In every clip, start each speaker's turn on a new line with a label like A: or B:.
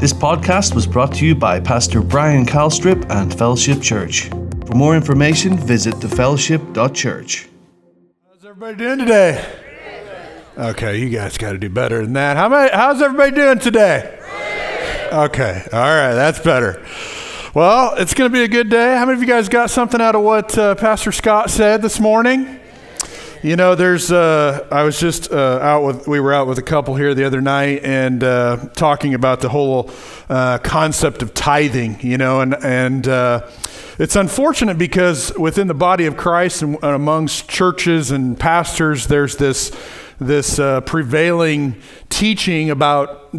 A: This podcast was brought to you by Pastor Brian Calstrip and Fellowship Church. For more information, visit thefellowship.church.
B: How's everybody doing today? Okay, you guys got to do better than that. How many, how's everybody doing today? Okay, all right, that's better. Well, it's going to be a good day. How many of you guys got something out of what uh, Pastor Scott said this morning? You know, there's. Uh, I was just uh, out with. We were out with a couple here the other night and uh, talking about the whole uh, concept of tithing. You know, and and uh, it's unfortunate because within the body of Christ and, and amongst churches and pastors, there's this this uh, prevailing teaching about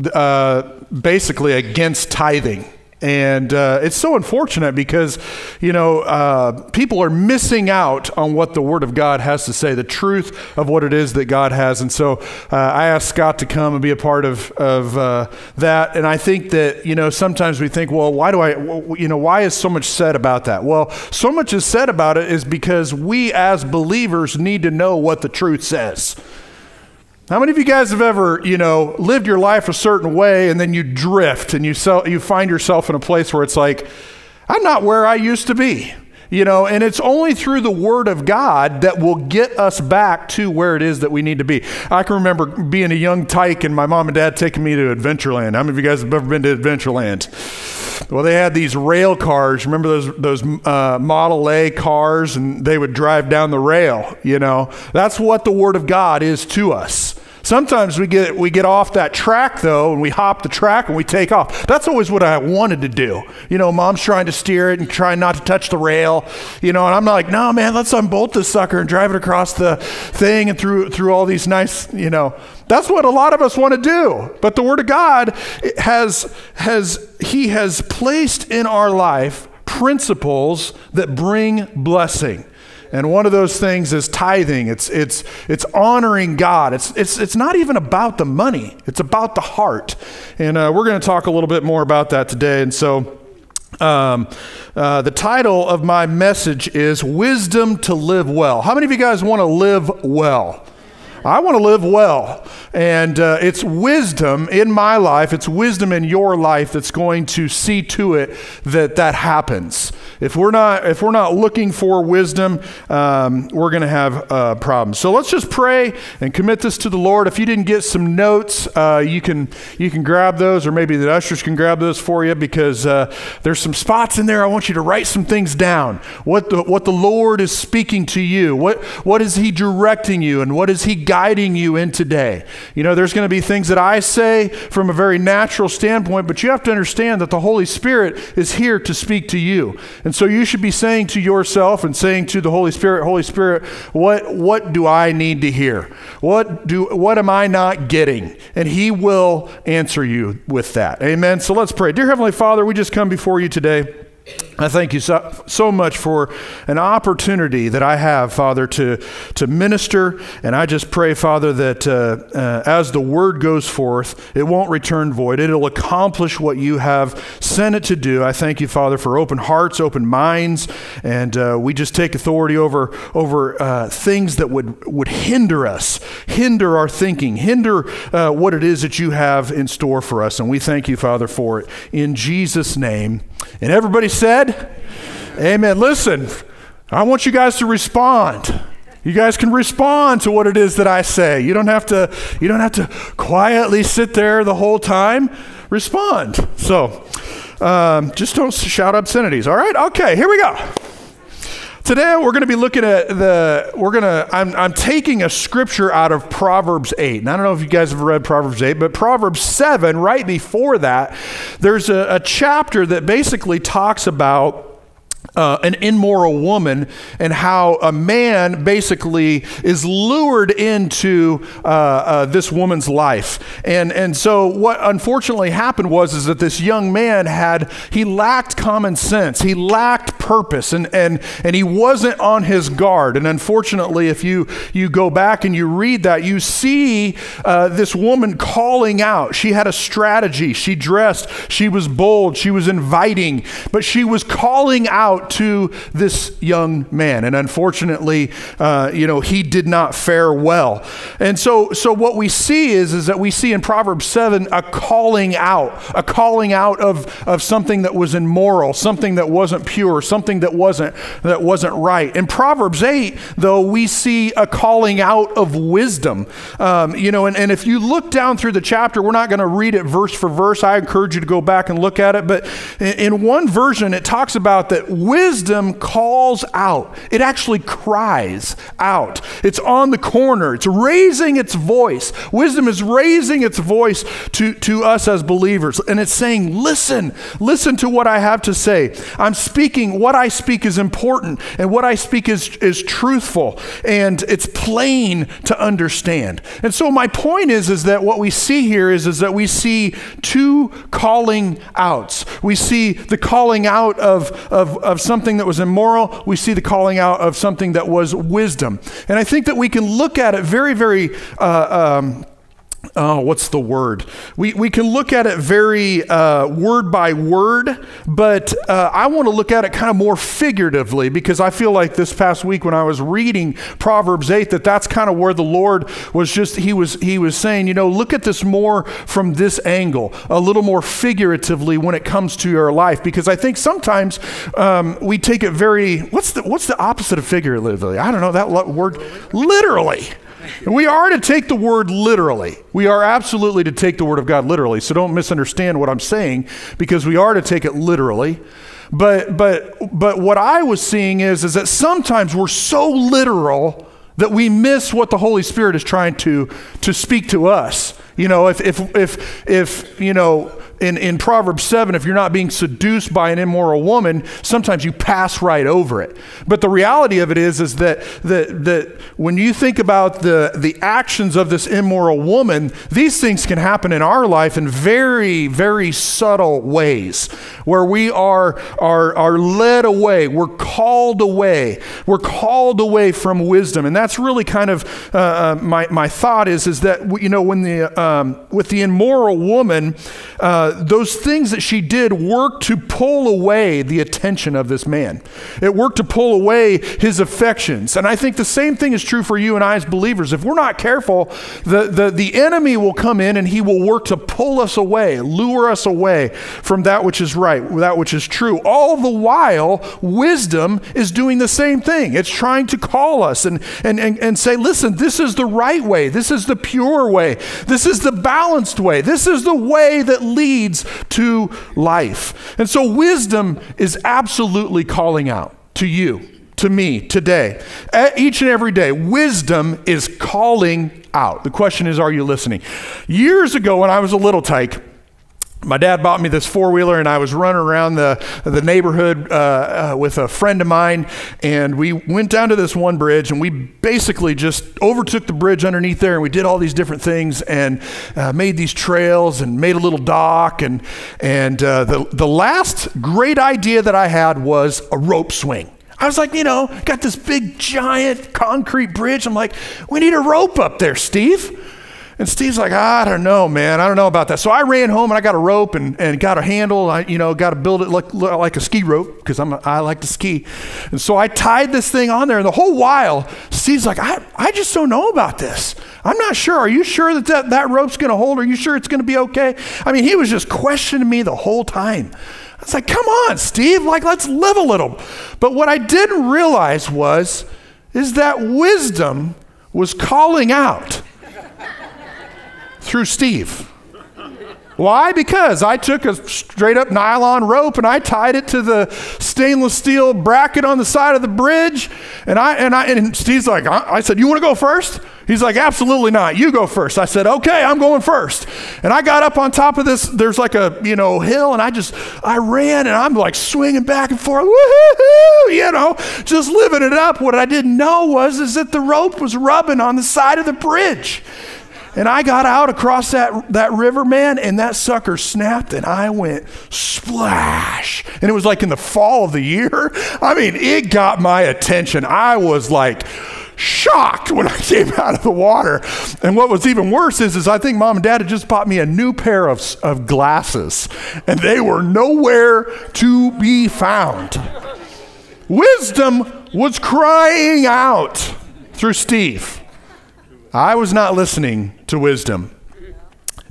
B: basically against tithing. And uh, it's so unfortunate because, you know, uh, people are missing out on what the Word of God has to say, the truth of what it is that God has. And so uh, I asked Scott to come and be a part of, of uh, that. And I think that, you know, sometimes we think, well, why do I, you know, why is so much said about that? Well, so much is said about it is because we as believers need to know what the truth says. How many of you guys have ever, you know, lived your life a certain way and then you drift and you, sell, you find yourself in a place where it's like, I'm not where I used to be? You know, and it's only through the Word of God that will get us back to where it is that we need to be. I can remember being a young tyke and my mom and dad taking me to Adventureland. How many of you guys have ever been to Adventureland? Well, they had these rail cars. Remember those those uh, Model A cars, and they would drive down the rail. You know, that's what the Word of God is to us. Sometimes we get, we get off that track though, and we hop the track and we take off. That's always what I wanted to do. You know, mom's trying to steer it and trying not to touch the rail, you know, and I'm like, no, man, let's unbolt this sucker and drive it across the thing and through, through all these nice, you know. That's what a lot of us want to do. But the Word of God has, has, He has placed in our life principles that bring blessing. And one of those things is tithing. It's, it's, it's honoring God. It's, it's, it's not even about the money, it's about the heart. And uh, we're going to talk a little bit more about that today. And so, um, uh, the title of my message is Wisdom to Live Well. How many of you guys want to live well? I want to live well. And uh, it's wisdom in my life, it's wisdom in your life that's going to see to it that that happens. If we're not, if we're not looking for wisdom, um, we're going to have uh, problems. So let's just pray and commit this to the Lord. If you didn't get some notes, uh, you can you can grab those, or maybe the ushers can grab those for you because uh, there's some spots in there. I want you to write some things down. What the what the Lord is speaking to you. What what is He directing you, and what is He guiding you in today? You know, there's going to be things that I say from a very natural standpoint, but you have to understand that the Holy Spirit is here to speak to you. And so you should be saying to yourself and saying to the Holy Spirit, Holy Spirit, what, what do I need to hear? What, do, what am I not getting? And He will answer you with that. Amen. So let's pray. Dear Heavenly Father, we just come before you today. I thank you so, so much for an opportunity that I have, Father, to, to minister. And I just pray, Father, that uh, uh, as the word goes forth, it won't return void. It'll accomplish what you have sent it to do. I thank you, Father, for open hearts, open minds. And uh, we just take authority over, over uh, things that would, would hinder us, hinder our thinking, hinder uh, what it is that you have in store for us. And we thank you, Father, for it. In Jesus' name. And everybody said, Amen. Listen, I want you guys to respond. You guys can respond to what it is that I say. You don't have to you don't have to quietly sit there the whole time. Respond. So, um, just don't shout obscenities. All right? Okay, here we go. Today we're going to be looking at the we're going to I'm I'm taking a scripture out of Proverbs 8. And I don't know if you guys have read Proverbs 8, but Proverbs 7 right before that there's a, a chapter that basically talks about uh, an immoral woman and how a man basically is lured into uh, uh, this woman's life and and so what unfortunately happened was is that this young man had he lacked common sense he lacked purpose and, and, and he wasn't on his guard. And unfortunately, if you, you go back and you read that, you see uh, this woman calling out. She had a strategy. She dressed, she was bold, she was inviting, but she was calling out to this young man. And unfortunately, uh, you know, he did not fare well. And so, so what we see is, is that we see in Proverbs 7 a calling out, a calling out of, of something that was immoral, something that wasn't pure, something that wasn't, that wasn't right. In Proverbs 8, though, we see a calling out of wisdom. Um, you know, and, and if you look down through the chapter, we're not going to read it verse for verse. I encourage you to go back and look at it. But in, in one version, it talks about that wisdom calls out. It actually cries out. It's on the corner. It's raising its voice. Wisdom is raising its voice to, to us as believers. And it's saying, listen, listen to what I have to say. I'm speaking, what I speak is important, and what I speak is, is truthful, and it's plain to understand. And so my point is, is that what we see here is, is that we see two calling outs. We see the calling out of, of, of something that was immoral. We see the calling out of something that was wisdom. And I think that we can look at it very, very uh, um, oh, what's the word? We, we can look at it very uh, word by word, but uh, I want to look at it kind of more figuratively because I feel like this past week when I was reading Proverbs 8 that that's kind of where the Lord was just he was he was saying, you know, look at this more from this angle, a little more figuratively when it comes to your life because I think sometimes um, we take it very what's the what's the opposite of figuratively? I don't know that word literally. We are to take the word literally. We are absolutely to take the word of God literally. So don't misunderstand what I'm saying because we are to take it literally. But but but what I was seeing is is that sometimes we're so literal that we miss what the Holy Spirit is trying to to speak to us. You know, if if if if you know in, in Proverbs 7, if you're not being seduced by an immoral woman, sometimes you pass right over it. But the reality of it is, is that, that, that when you think about the, the actions of this immoral woman, these things can happen in our life in very, very subtle ways where we are, are, are led away, we're called away, we're called away from wisdom. And that's really kind of uh, uh my, my thought is, is that, you know, when the, um, with the immoral woman, uh, those things that she did worked to pull away the attention of this man. It worked to pull away his affections. And I think the same thing is true for you and I as believers. If we're not careful, the, the, the enemy will come in and he will work to pull us away, lure us away from that which is right, that which is true. All the while, wisdom is doing the same thing. It's trying to call us and, and, and, and say, listen, this is the right way. This is the pure way. This is the balanced way. This is the way that leads leads to life. And so wisdom is absolutely calling out to you, to me today. Each and every day, wisdom is calling out. The question is, are you listening? Years ago, when I was a little tyke, my dad bought me this four wheeler, and I was running around the, the neighborhood uh, uh, with a friend of mine. And we went down to this one bridge, and we basically just overtook the bridge underneath there, and we did all these different things and uh, made these trails and made a little dock. And, and uh, the, the last great idea that I had was a rope swing. I was like, you know, got this big, giant concrete bridge. I'm like, we need a rope up there, Steve. And Steve's like, I don't know, man. I don't know about that. So I ran home and I got a rope and, and got a handle. I, you know, got to build it like, like a ski rope because I'm like to ski. And so I tied this thing on there. And the whole while, Steve's like, I, I just don't know about this. I'm not sure. Are you sure that that, that rope's going to hold? Are you sure it's going to be okay? I mean, he was just questioning me the whole time. I was like, come on, Steve, like, let's live a little. But what I didn't realize was, is that wisdom was calling out through Steve. Why? Because I took a straight up nylon rope and I tied it to the stainless steel bracket on the side of the bridge. And I and I and Steve's like, I, I said, You want to go first? He's like, Absolutely not. You go first. I said, Okay, I'm going first. And I got up on top of this, there's like a you know hill, and I just I ran and I'm like swinging back and forth, woohoo, you know, just living it up. What I didn't know was is that the rope was rubbing on the side of the bridge. And I got out across that, that river, man, and that sucker snapped, and I went splash. And it was like in the fall of the year. I mean, it got my attention. I was like, shocked when I came out of the water. And what was even worse is, is I think mom and dad had just bought me a new pair of, of glasses, and they were nowhere to be found. Wisdom was crying out through Steve. I was not listening to wisdom.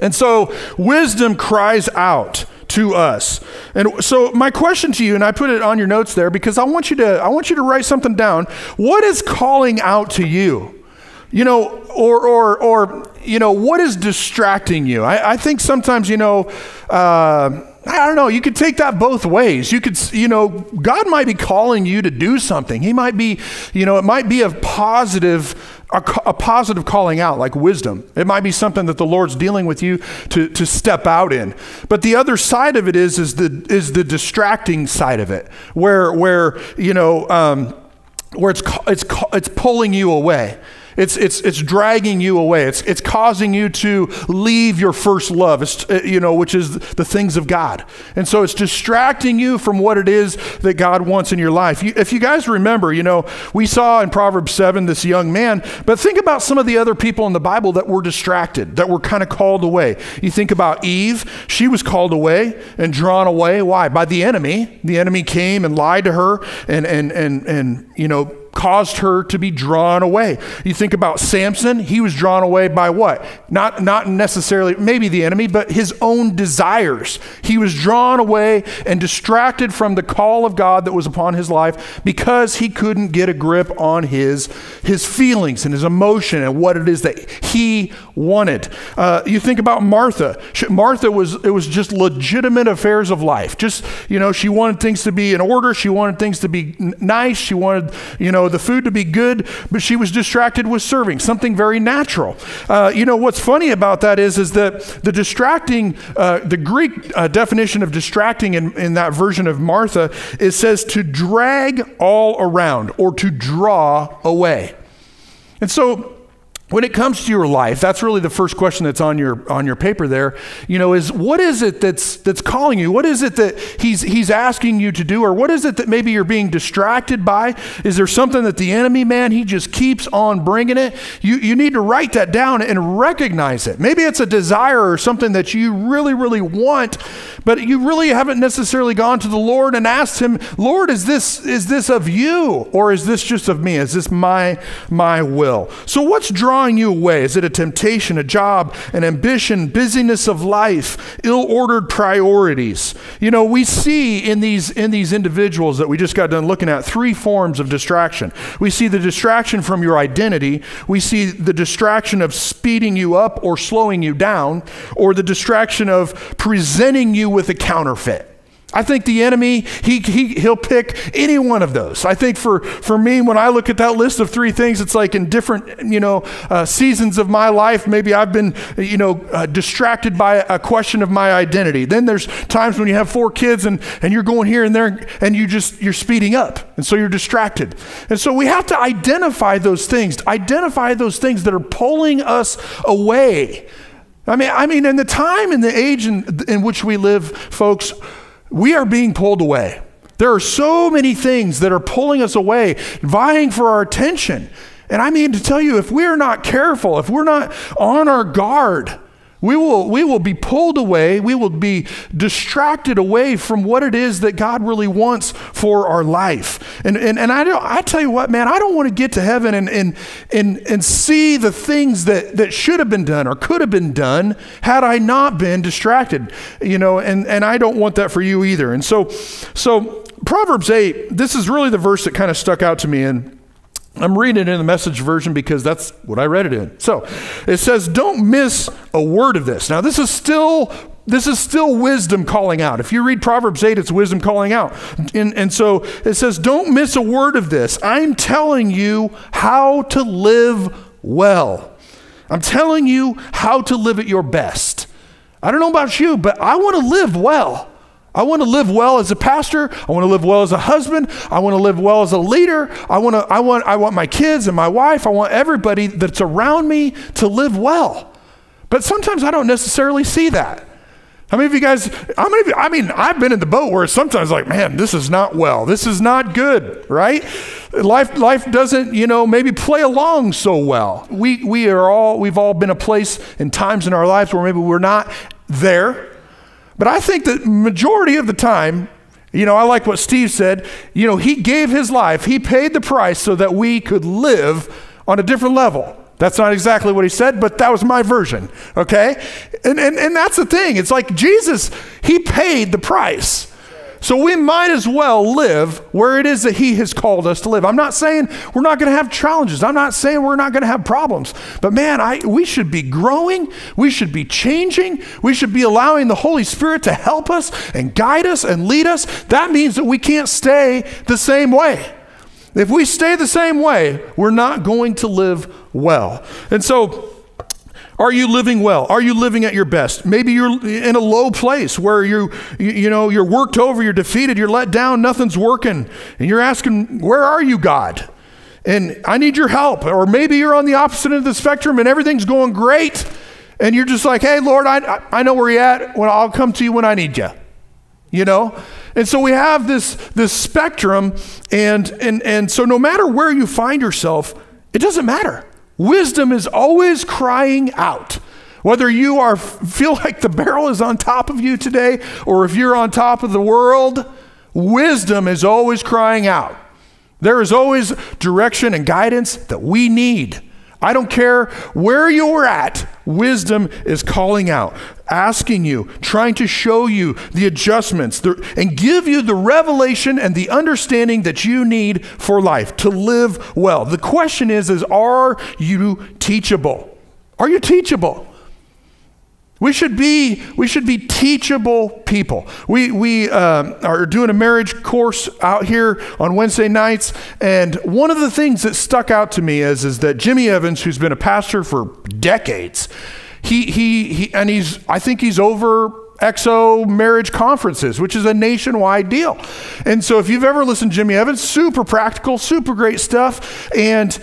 B: And so wisdom cries out to us. And so my question to you and I put it on your notes there because I want you to I want you to write something down. What is calling out to you? You know, or or or you know, what is distracting you? I, I think sometimes, you know, uh, I don't know. You could take that both ways. You could, you know, God might be calling you to do something. He might be, you know, it might be a positive, a, a, positive calling out, like wisdom. It might be something that the Lord's dealing with you to, to step out in. But the other side of it is, is the, is the distracting side of it, where, where, you know, um, where it's, it's, it's pulling you away. It's, it's, it's dragging you away. It's, it's causing you to leave your first love, it's, uh, you know, which is the things of God. And so it's distracting you from what it is that God wants in your life. You, if you guys remember, you know, we saw in Proverbs 7 this young man, but think about some of the other people in the Bible that were distracted, that were kind of called away. You think about Eve, she was called away and drawn away. Why? By the enemy. The enemy came and lied to her and, and, and, and you know, caused her to be drawn away. You think about Samson, he was drawn away by what? Not, not necessarily, maybe the enemy, but his own desires. He was drawn away and distracted from the call of God that was upon his life because he couldn't get a grip on his, his feelings and his emotion and what it is that he wanted. Uh, you think about Martha. She, Martha was, it was just legitimate affairs of life. Just, you know, she wanted things to be in order. She wanted things to be n- nice. She wanted, you know, know, the food to be good, but she was distracted with serving, something very natural. Uh, you know, what's funny about that is, is that the distracting, uh, the Greek uh, definition of distracting in, in that version of Martha, it says to drag all around or to draw away. And so when it comes to your life that's really the first question that's on your on your paper there you know is what is it that's that's calling you? What is it that he's he's asking you to do? Or what is it that maybe you're being distracted by? Is there something that the enemy man he just keeps on bringing it? You you need to write that down and recognize it. Maybe it's a desire or something that you really really want but you really haven't necessarily gone to the lord and asked him lord is this is this of you or is this just of me? Is this my my will? So what's drawing drawing you away? Is it a temptation, a job, an ambition, busyness of life, ill-ordered priorities? You know, we see in these in these individuals that we just got done looking at three forms of distraction. We see the distraction from your identity, we see the distraction of speeding you up or slowing you down, or the distraction of presenting you with a counterfeit. I think the enemy, he, he, he'll pick any one of those. I think for, for me, when I look at that list of three things, it's like in different, you know, uh, seasons of my life, maybe I've been, you know, uh, distracted by a question of my identity. Then there's times when you have four kids and, and you're going here and there and you just, you're speeding up. And so you're distracted. And so we have to identify those things, identify those things that are pulling us away. I mean, I mean, in the time and the age in, in which we live, folks, we are being pulled away. There are so many things that are pulling us away, vying for our attention. And I mean to tell you, if we're not careful, if we're not on our guard, we will, we will be pulled away. We will be distracted away from what it is that God really wants for our life. And, and, and I, don't, I tell you what, man, I don't want to get to heaven and, and, and, and see the things that, that should have been done or could have been done had I not been distracted, you know, and, and I don't want that for you either. And so, so Proverbs 8, this is really the verse that kind of stuck out to me. And I'm reading it in the message version because that's what I read it in. So it says, Don't miss a word of this. Now, this is still. This is still wisdom calling out. If you read Proverbs 8, it's wisdom calling out. And, and so it says, Don't miss a word of this. I'm telling you how to live well. I'm telling you how to live at your best. I don't know about you, but I want to live well. I want to live well as a pastor. I want to live well as a husband. I want to live well as a leader. I want to I want I want my kids and my wife, I want everybody that's around me to live well. But sometimes I don't necessarily see that. How many of you guys, how many you, I mean, I've been in the boat where sometimes like, man, this is not well. This is not good, right? Life, life doesn't, you know, maybe play along so well. We, we are all, we've all been a place in times in our lives where maybe we're not there. But I think that majority of the time, you know, I like what Steve said. You know, he gave his life, he paid the price so that we could live on a different level. That's not exactly what he said, but that was my version, okay? And, and, and that's the thing. It's like Jesus, he paid the price. So we might as well live where it is that He has called us to live. I'm not saying we're not going to have challenges. I'm not saying we're not going to have problems. But man, I, we should be growing. We should be changing. We should be allowing the Holy Spirit to help us and guide us and lead us. That means that we can't stay the same way. If we stay the same way, we're not going to live well. And so, are you living well? Are you living at your best? Maybe you're in a low place where you you know you're worked over, you're defeated, you're let down, nothing's working, and you're asking, "Where are you, God?" And I need your help. Or maybe you're on the opposite end of the spectrum and everything's going great, and you're just like, "Hey, Lord, I I know where you're at. When I'll come to you when I need you." You know? And so we have this, this spectrum, and, and, and so no matter where you find yourself, it doesn't matter. Wisdom is always crying out. Whether you are feel like the barrel is on top of you today or if you're on top of the world, wisdom is always crying out. There is always direction and guidance that we need. I don't care where you're at, wisdom is calling out, asking you, trying to show you the adjustments the, and give you the revelation and the understanding that you need for life to live well. The question is, is are you teachable? Are you teachable? We should be we should be teachable people. We we uh, are doing a marriage course out here on Wednesday nights, and one of the things that stuck out to me is is that Jimmy Evans, who's been a pastor for decades, he he, he and he's I think he's over XO marriage conferences, which is a nationwide deal. And so if you've ever listened to Jimmy Evans, super practical, super great stuff, and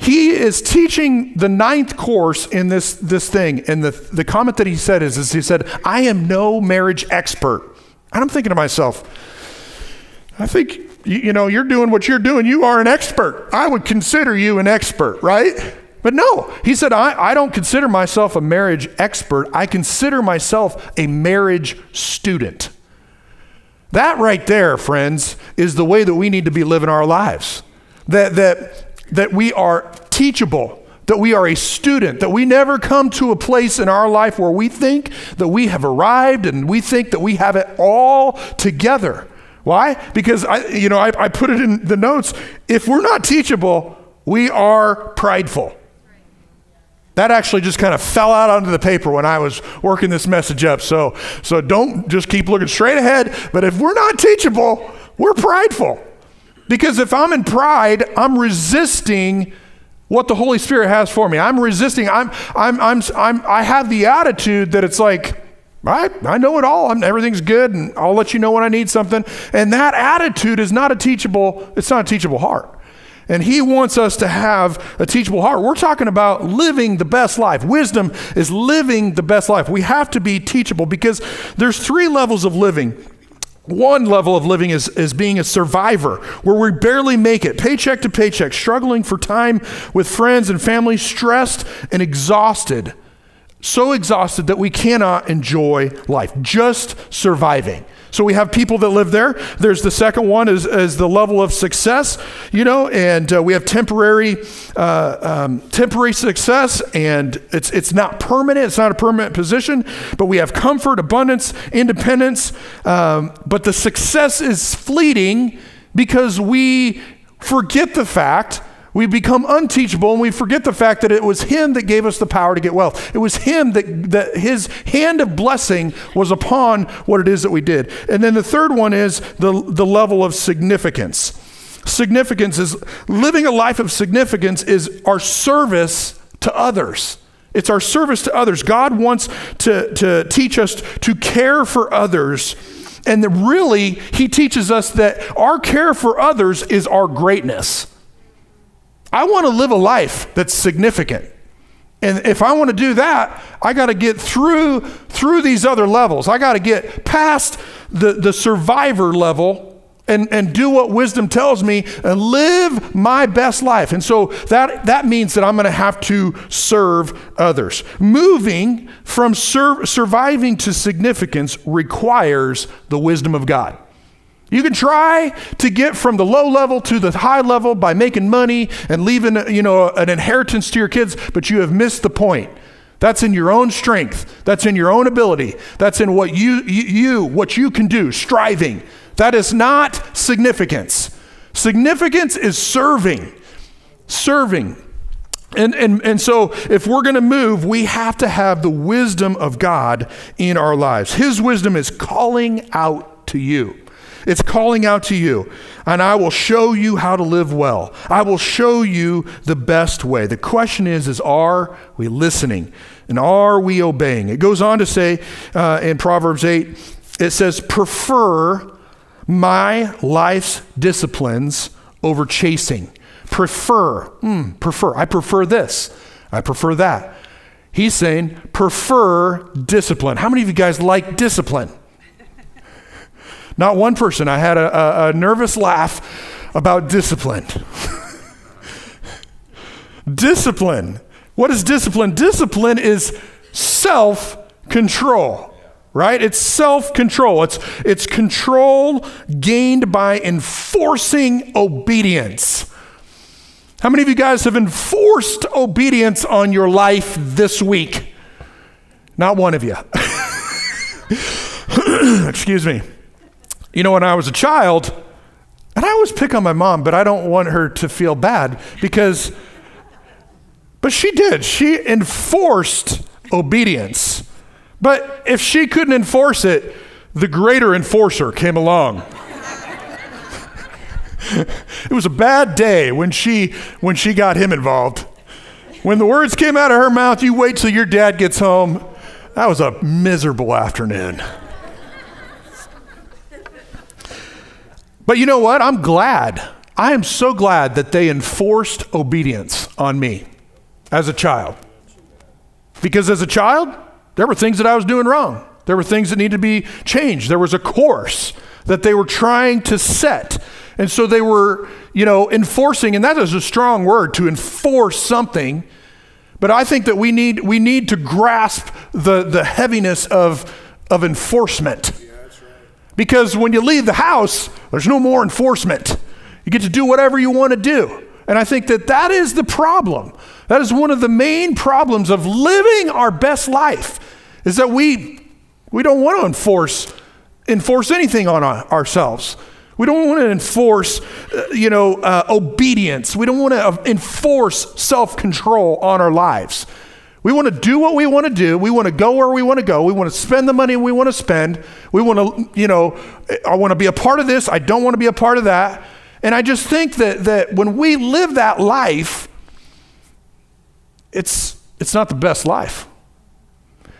B: he is teaching the ninth course in this, this thing. And the, the comment that he said is, is he said, I am no marriage expert. And I'm thinking to myself, I think, you, you know, you're doing what you're doing. You are an expert. I would consider you an expert, right? But no, he said, I, I don't consider myself a marriage expert. I consider myself a marriage student. That right there, friends, is the way that we need to be living our lives. That, that that we are teachable, that we are a student, that we never come to a place in our life where we think that we have arrived and we think that we have it all together. Why? Because I, you know, I, I put it in the notes. If we're not teachable, we are prideful. That actually just kind of fell out onto the paper when I was working this message up. So, so don't just keep looking straight ahead. But if we're not teachable, we're prideful. Because if I'm in pride, I'm resisting what the Holy Spirit has for me. I'm resisting. I'm, I'm, I'm, I'm, I have the attitude that it's like, I, I know it all. I'm, everything's good, and I'll let you know when I need something. And that attitude is not a teachable, it's not a teachable heart. And he wants us to have a teachable heart. We're talking about living the best life. Wisdom is living the best life. We have to be teachable because there's three levels of living one level of living is, is being a survivor, where we barely make it, paycheck to paycheck, struggling for time with friends and family, stressed and exhausted. So exhausted that we cannot enjoy life, just surviving. So we have people that live there. There's the second one is, is the level of success, you know, and uh, we have temporary uh, um, temporary success, and it's it's not permanent. It's not a permanent position, but we have comfort, abundance, independence. Um, but the success is fleeting because we forget the fact we become unteachable and we forget the fact that it was Him that gave us the power to get wealth. It was Him that, that His hand of blessing was upon what it is that we did. And then the third one is the, the level of significance. Significance is living a life of significance is our service to others. It's our service to others. God wants to, to teach us to care for others. And really, He teaches us that our care for others is our greatness. I want to live a life that's significant. And if I want to do that, I got to get through through these other levels. I got to get past the, the survivor level and, and do what wisdom tells me and live my best life. And so that, that means that I'm going to have to serve others. Moving from sur- surviving to significance requires the wisdom of God. You can try to get from the low level to the high level by making money and leaving, you know, an inheritance to your kids, but you have missed the point. That's in your own strength. That's in your own ability. That's in what you, you, what you can do, striving. That is not significance. Significance is serving. Serving. And, and, and so, if we're going to move, we have to have the wisdom of God in our lives. His wisdom is calling out to you. It's calling out to you, and I will show you how to live well. I will show you the best way. The question is, is are we listening? And are we obeying? It goes on to say uh, in Proverbs 8, it says, prefer my life's disciplines over chasing. Prefer, mm, prefer. I prefer this. I prefer that. He's saying, prefer discipline. How many of you guys like discipline? Not one person. I had a, a, a nervous laugh about discipline. discipline. What is discipline? Discipline is self control, right? It's self control. It's, it's control gained by enforcing obedience. How many of you guys have enforced obedience on your life this week? Not one of you. Excuse me. You know, when I was a child, and I always pick on my mom, but I don't want her to feel bad because, but she did. She enforced obedience. But if she couldn't enforce it, the greater enforcer came along. it was a bad day when she when she got him involved. When the words came out of her mouth, you wait till your dad gets home. That was a miserable afternoon. But you know what? I'm glad. I am so glad that they enforced obedience on me as a child. Because as a child, there were things that I was doing wrong. There were things that needed to be changed. There was a course that they were trying to set. And so they were, you know, enforcing, and that is a strong word to enforce something. But I think that we need, we need to grasp the, the heaviness of, of enforcement. Because when you leave the house, there's no more enforcement. You get to do whatever you want to do. And I think that that is the problem. That is one of the main problems of living our best life is that we we don't want to enforce enforce anything on ourselves. We don't want to enforce, uh, you know, uh, obedience. We don't want to enforce self-control on our lives. We want to do what we want to do. We want to go where we want to go. We want to spend the money we want to spend. We want to, you know, I want to be a part of this. I don't want to be a part of that. And I just think that, that when we live that life, it's, it's not the best life.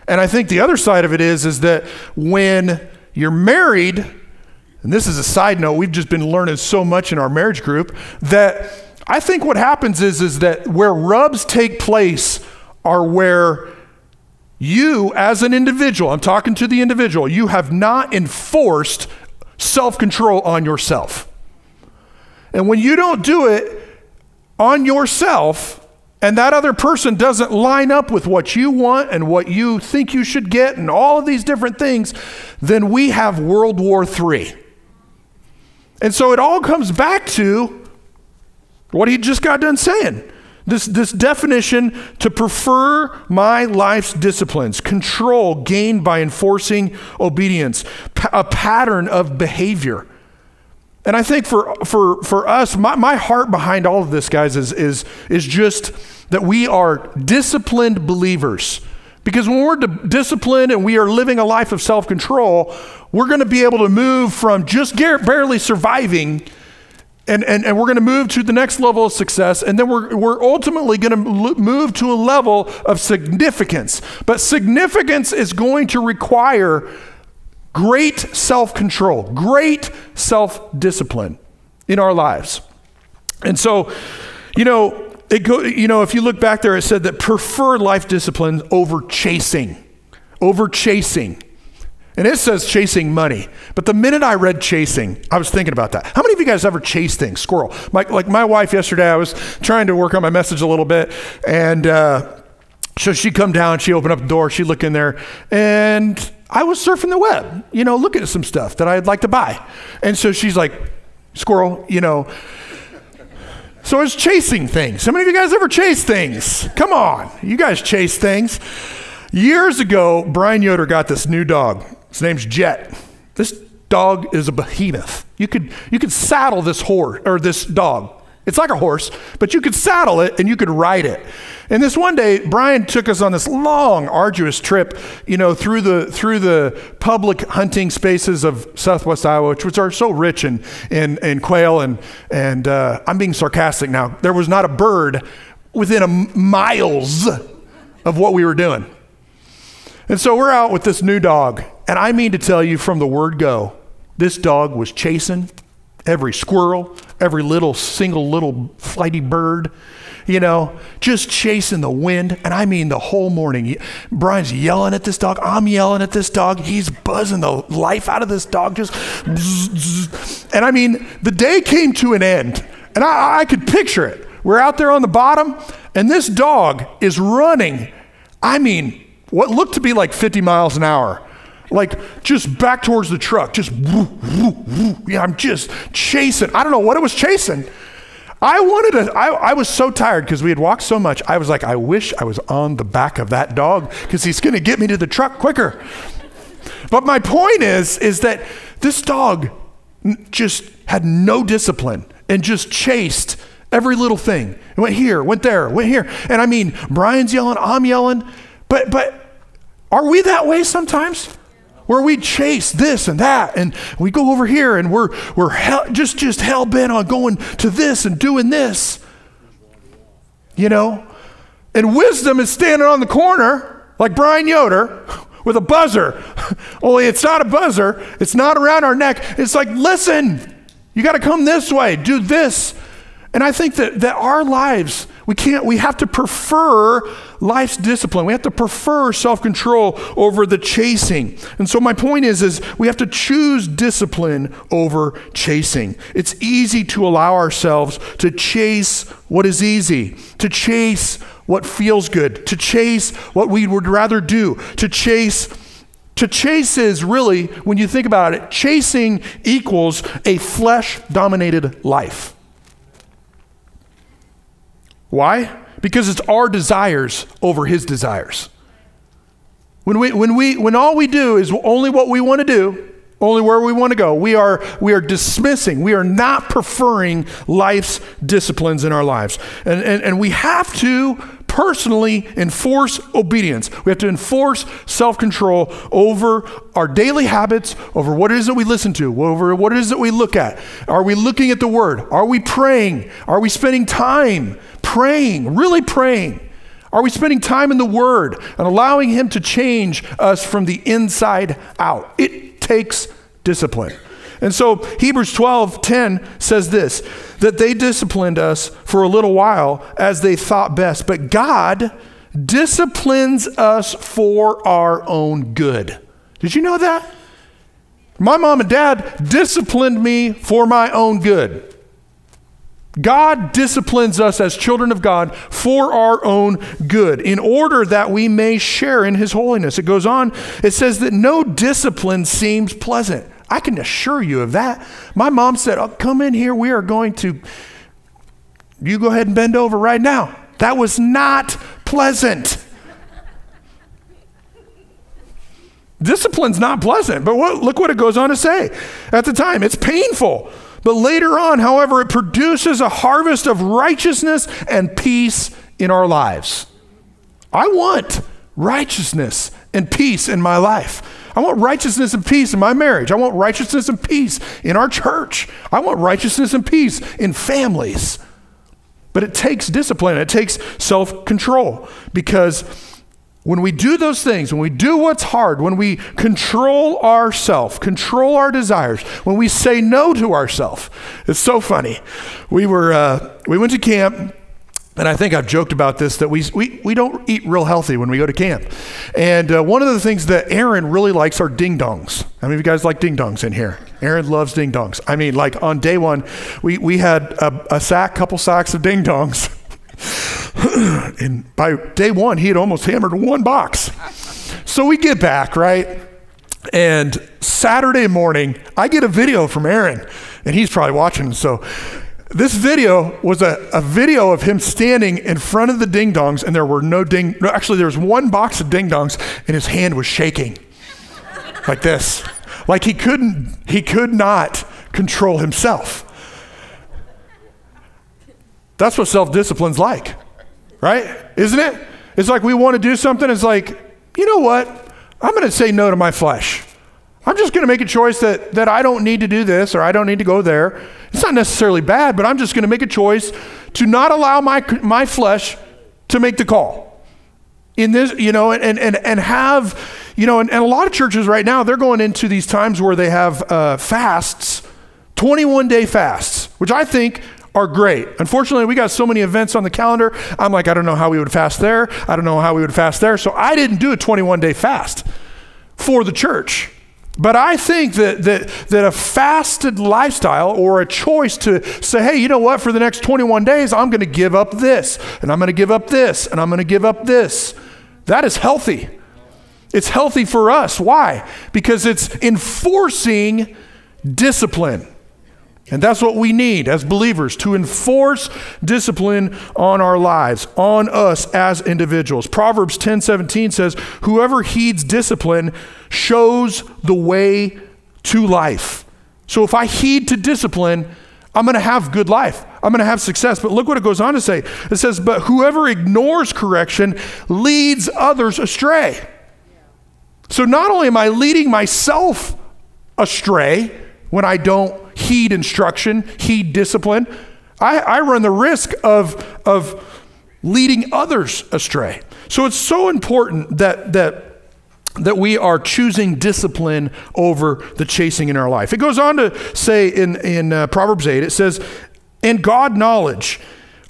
B: And I think the other side of it is, is that when you're married, and this is a side note, we've just been learning so much in our marriage group, that I think what happens is, is that where rubs take place are where you, as an individual, I'm talking to the individual, you have not enforced self control on yourself. And when you don't do it on yourself, and that other person doesn't line up with what you want and what you think you should get and all of these different things, then we have World War III. And so it all comes back to what he just got done saying. This, this definition to prefer my life's disciplines, control gained by enforcing obedience, a pattern of behavior. And I think for, for, for us, my, my heart behind all of this, guys, is, is, is just that we are disciplined believers. Because when we're disciplined and we are living a life of self control, we're going to be able to move from just barely surviving and, and, and we're going to move to the next level of success, and then we're, we're ultimately going to move to a level of significance. But significance is going to require great self control, great self discipline in our lives. And so, you know, it go, you know, if you look back there, it said that prefer life discipline over chasing, over chasing. And it says chasing money. But the minute I read chasing, I was thinking about that. How many of you guys ever chase things? Squirrel. My, like my wife yesterday, I was trying to work on my message a little bit. And uh, so she come down, she opened up the door, she looked in there, and I was surfing the web, you know, looking at some stuff that I'd like to buy. And so she's like, squirrel, you know. So I was chasing things. How many of you guys ever chase things? Come on. You guys chase things. Years ago, Brian Yoder got this new dog. His name's Jet. This dog is a behemoth. You could, you could saddle this horse or this dog. It's like a horse, but you could saddle it and you could ride it. And this one day, Brian took us on this long, arduous trip, you know, through the through the public hunting spaces of Southwest Iowa, which, which are so rich in in, in quail and and uh, I'm being sarcastic now. There was not a bird within a miles of what we were doing. And so we're out with this new dog, and I mean to tell you from the word go, this dog was chasing every squirrel, every little single little flighty bird, you know, just chasing the wind. And I mean the whole morning. Brian's yelling at this dog. I'm yelling at this dog. He's buzzing the life out of this dog. Just, and I mean, the day came to an end, and I, I could picture it. We're out there on the bottom, and this dog is running. I mean, what looked to be like 50 miles an hour. Like just back towards the truck, just woo, woo, woo. yeah, I'm just chasing. I don't know what it was chasing. I wanted to, I, I was so tired because we had walked so much. I was like, I wish I was on the back of that dog because he's going to get me to the truck quicker. But my point is, is that this dog just had no discipline and just chased every little thing. It went here, went there, went here. And I mean, Brian's yelling, I'm yelling. But, but are we that way sometimes? Where we chase this and that, and we go over here, and we're we're hell, just just hell bent on going to this and doing this, you know. And wisdom is standing on the corner like Brian Yoder with a buzzer. Only it's not a buzzer. It's not around our neck. It's like, listen, you got to come this way, do this. And I think that, that our lives, we can't, we have to prefer life's discipline. We have to prefer self-control over the chasing. And so my point is, is we have to choose discipline over chasing. It's easy to allow ourselves to chase what is easy, to chase what feels good, to chase what we would rather do, to chase to chase is really, when you think about it, chasing equals a flesh dominated life. Why? Because it's our desires over his desires. When, we, when, we, when all we do is only what we want to do, only where we want to go, we are, we are dismissing, we are not preferring life's disciplines in our lives. And, and, and we have to personally enforce obedience. We have to enforce self control over our daily habits, over what it is that we listen to, over what it is that we look at. Are we looking at the Word? Are we praying? Are we spending time praying, really praying? Are we spending time in the Word and allowing Him to change us from the inside out? It takes discipline. And so Hebrews 12 10 says this that they disciplined us for a little while as they thought best, but God disciplines us for our own good. Did you know that? My mom and dad disciplined me for my own good. God disciplines us as children of God for our own good, in order that we may share in His holiness. It goes on, it says that no discipline seems pleasant. I can assure you of that. My mom said, oh, Come in here. We are going to, you go ahead and bend over right now. That was not pleasant. Discipline's not pleasant, but what, look what it goes on to say. At the time, it's painful. But later on, however, it produces a harvest of righteousness and peace in our lives. I want righteousness and peace in my life. I want righteousness and peace in my marriage. I want righteousness and peace in our church. I want righteousness and peace in families. But it takes discipline, it takes self control because when we do those things, when we do what's hard, when we control ourself, control our desires, when we say no to ourself, it's so funny. We were uh, we went to camp and I think I've joked about this that we, we, we don't eat real healthy when we go to camp. And uh, one of the things that Aaron really likes are ding dongs. How many of you guys like ding dongs in here? Aaron loves ding dongs. I mean, like on day one, we, we had a, a sack, couple sacks of ding dongs. and by day one, he had almost hammered one box. So we get back, right? And Saturday morning, I get a video from Aaron, and he's probably watching. So this video was a, a video of him standing in front of the ding dongs, and there were no ding. No, actually, there was one box of ding dongs, and his hand was shaking like this, like he couldn't. He could not control himself. That's what self discipline's like, right? Isn't it? It's like we want to do something. It's like, you know what? I'm going to say no to my flesh. I'm just going to make a choice that, that I don't need to do this or I don't need to go there. It's not necessarily bad, but I'm just going to make a choice to not allow my, my flesh to make the call. In this, you know, and, and, and have, you know, and, and a lot of churches right now, they're going into these times where they have uh, fasts, 21 day fasts, which I think are great. Unfortunately, we got so many events on the calendar. I'm like, I don't know how we would fast there. I don't know how we would fast there. So I didn't do a 21 day fast for the church. But I think that, that, that a fasted lifestyle or a choice to say, hey, you know what, for the next 21 days, I'm going to give up this, and I'm going to give up this, and I'm going to give up this, that is healthy. It's healthy for us. Why? Because it's enforcing discipline. And that's what we need as believers to enforce discipline on our lives, on us as individuals. Proverbs 10 17 says, Whoever heeds discipline shows the way to life. So if I heed to discipline, I'm going to have good life. I'm going to have success. But look what it goes on to say. It says, But whoever ignores correction leads others astray. So not only am I leading myself astray when I don't heed instruction, heed discipline, I, I run the risk of, of leading others astray. So it's so important that, that that we are choosing discipline over the chasing in our life. It goes on to say in, in uh, Proverbs 8, it says, and God knowledge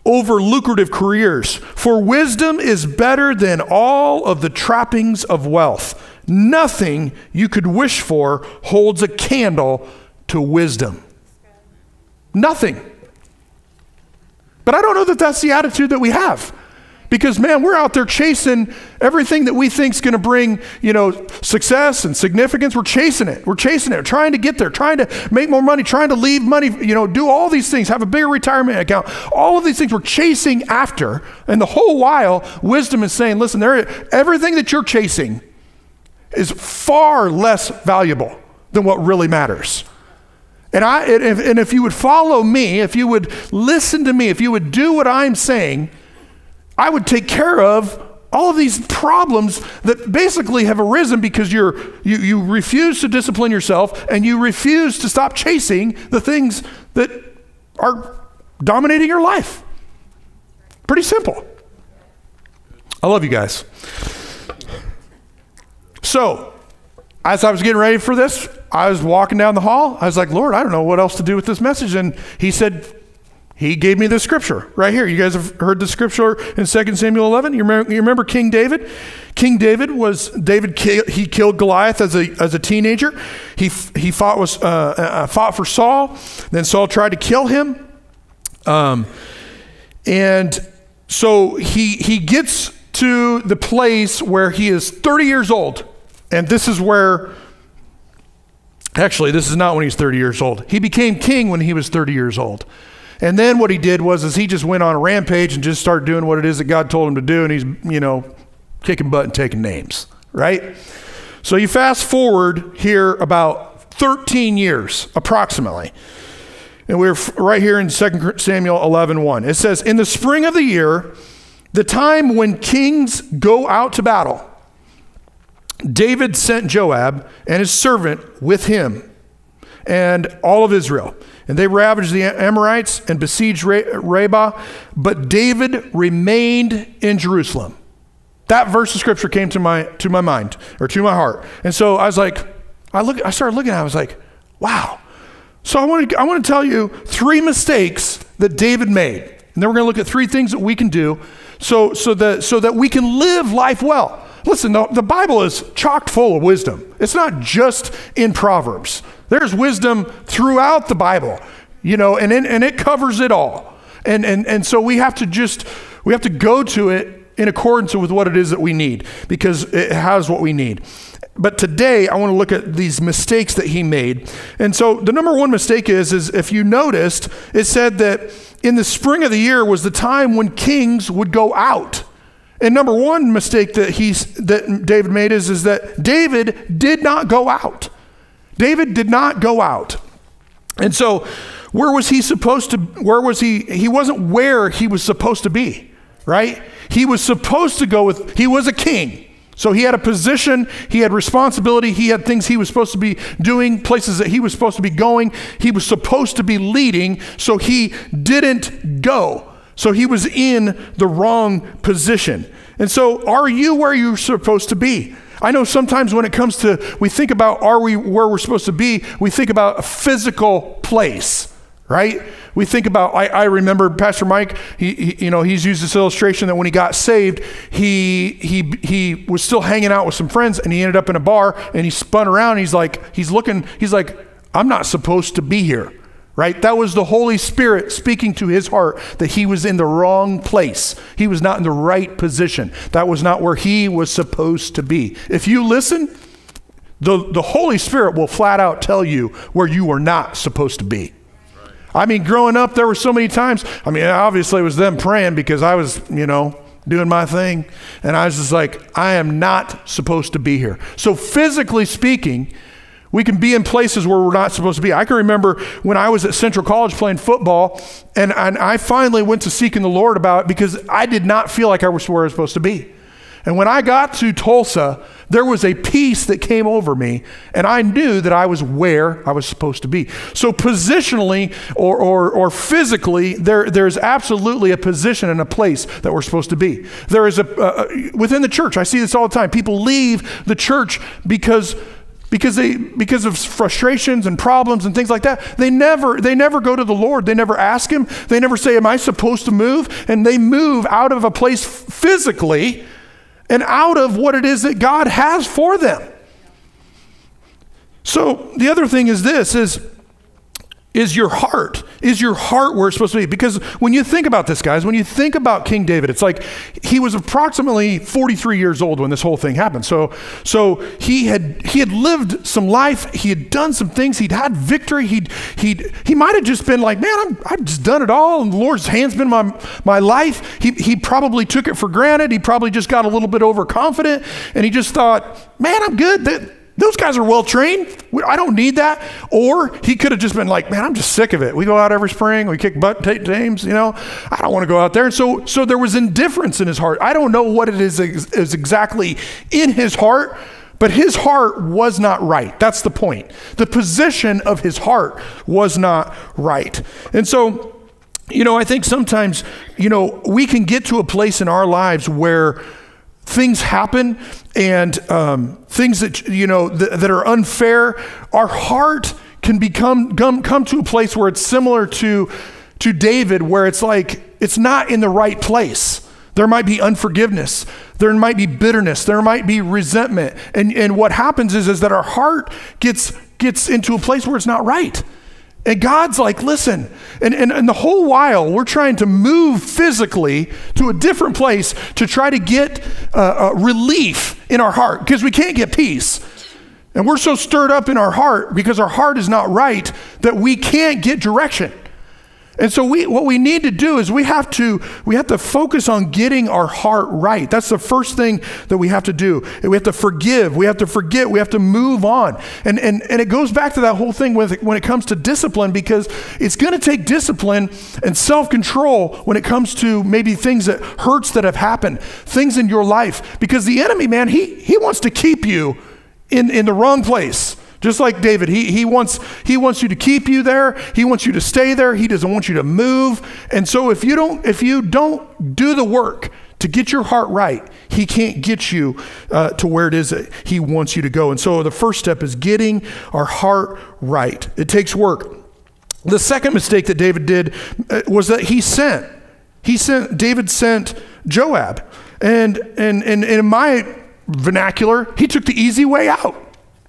B: over lucrative careers, for wisdom is better than all of the trappings of wealth. Nothing you could wish for holds a candle to wisdom. Nothing. But I don't know that that's the attitude that we have. Because man, we're out there chasing everything that we think is going to bring, you know, success and significance. We're chasing it. We're chasing it, trying to get there, trying to make more money, trying to leave money, you know, do all these things, have a bigger retirement account. All of these things we're chasing after. And the whole while, wisdom is saying, listen, there everything that you're chasing is far less valuable than what really matters. And, I, and if, and if you would follow me, if you would listen to me, if you would do what I'm saying, I would take care of all of these problems that basically have arisen because you're, you, you refuse to discipline yourself and you refuse to stop chasing the things that are dominating your life. Pretty simple. I love you guys. So, as I was getting ready for this, I was walking down the hall. I was like, Lord, I don't know what else to do with this message. And he said, he gave me the scripture right here. You guys have heard the scripture in 2 Samuel 11? You remember, you remember King David? King David was, David, he killed Goliath as a, as a teenager. He, he fought, was, uh, uh, fought for Saul. Then Saul tried to kill him. Um, and so he, he gets to the place where he is 30 years old. And this is where Actually, this is not when he's 30 years old. He became king when he was 30 years old. And then what he did was is he just went on a rampage and just started doing what it is that God told him to do and he's, you know, kicking butt and taking names, right? So you fast forward here about 13 years approximately. And we're right here in 2 Samuel 11 1. It says, In the spring of the year, the time when kings go out to battle, David sent Joab and his servant with him and all of Israel. And they ravaged the Amorites and besieged Rabbah, but David remained in Jerusalem. That verse of scripture came to my, to my mind or to my heart. And so I was like, I, look, I started looking at it, I was like, wow. So I want, to, I want to tell you three mistakes that David made. And then we're going to look at three things that we can do so, so, that, so that we can live life well. Listen, the, the Bible is chock full of wisdom. It's not just in Proverbs. There's wisdom throughout the Bible, you know, and, in, and it covers it all. And, and, and so we have to just, we have to go to it in accordance with what it is that we need because it has what we need. But today I want to look at these mistakes that he made. And so the number one mistake is is if you noticed, it said that in the spring of the year was the time when kings would go out. And number one mistake that he's that David made is, is that David did not go out. David did not go out. And so where was he supposed to where was he he wasn't where he was supposed to be, right? He was supposed to go with he was a king. So he had a position, he had responsibility, he had things he was supposed to be doing, places that he was supposed to be going, he was supposed to be leading, so he didn't go. So he was in the wrong position. And so are you where you're supposed to be? I know sometimes when it comes to we think about are we where we're supposed to be, we think about a physical place, right? We think about, I, I remember Pastor Mike, he, he, you know, he's used this illustration that when he got saved, he, he, he was still hanging out with some friends and he ended up in a bar and he spun around. he's like, he's looking, he's like, I'm not supposed to be here right? That was the Holy Spirit speaking to his heart that he was in the wrong place. He was not in the right position. That was not where he was supposed to be. If you listen, the, the Holy Spirit will flat out tell you where you are not supposed to be. I mean, growing up, there were so many times. I mean, obviously, it was them praying because I was, you know, doing my thing. And I was just like, I am not supposed to be here. So, physically speaking, we can be in places where we're not supposed to be. I can remember when I was at Central College playing football, and, and I finally went to seeking the Lord about it because I did not feel like I was where I was supposed to be. And when I got to Tulsa, there was a peace that came over me, and I knew that I was where I was supposed to be. So, positionally or, or, or physically, there, there's absolutely a position and a place that we're supposed to be. There is a, uh, within the church, I see this all the time. People leave the church because because they because of frustrations and problems and things like that they never they never go to the lord. They never ask him. They never say am i supposed to move? And they move out of a place physically and out of what it is that God has for them. So the other thing is this is is your heart is your heart where it's supposed to be. Because when you think about this guys when you think about king david it's like he was approximately 43 years old when this whole thing happened. So so he had he had lived some life. He had done some things. He'd had victory. He'd he'd he might have just been like man I'm, i've just done it all and the lord's hands been my my life. He, he probably took it for granted. He probably just got a little bit overconfident and he just thought man i'm good. That those guys are well trained. I don't need that. Or he could have just been like, man, I'm just sick of it. We go out every spring, we kick butt take names, you know. I don't want to go out there. And so, so there was indifference in his heart. I don't know what it is, is exactly in his heart, but his heart was not right. That's the point. The position of his heart was not right. And so, you know, I think sometimes, you know, we can get to a place in our lives where things happen and um, things that you know th- that are unfair our heart can become come, come to a place where it's similar to to david where it's like it's not in the right place. There might be unforgiveness. There might be bitterness. There might be resentment. And and what happens is is that our heart gets gets into a place where it's not right and God's like, listen, and, and, and the whole while we're trying to move physically to a different place to try to get uh, uh, relief in our heart because we can't get peace. And we're so stirred up in our heart because our heart is not right that we can't get direction. And so we, what we need to do is we have to we have to focus on getting our heart right. That's the first thing that we have to do. We have to forgive. We have to forget. We have to move on. And and and it goes back to that whole thing with when it comes to discipline because it's going to take discipline and self-control when it comes to maybe things that hurts that have happened, things in your life because the enemy man, he he wants to keep you in in the wrong place. Just like David, he, he, wants, he wants you to keep you there. He wants you to stay there. He doesn't want you to move. And so if you don't, if you don't do the work to get your heart right, he can't get you uh, to where it is that he wants you to go. And so the first step is getting our heart right. It takes work. The second mistake that David did uh, was that he sent. He sent David sent Joab. And and and, and in my vernacular, he took the easy way out.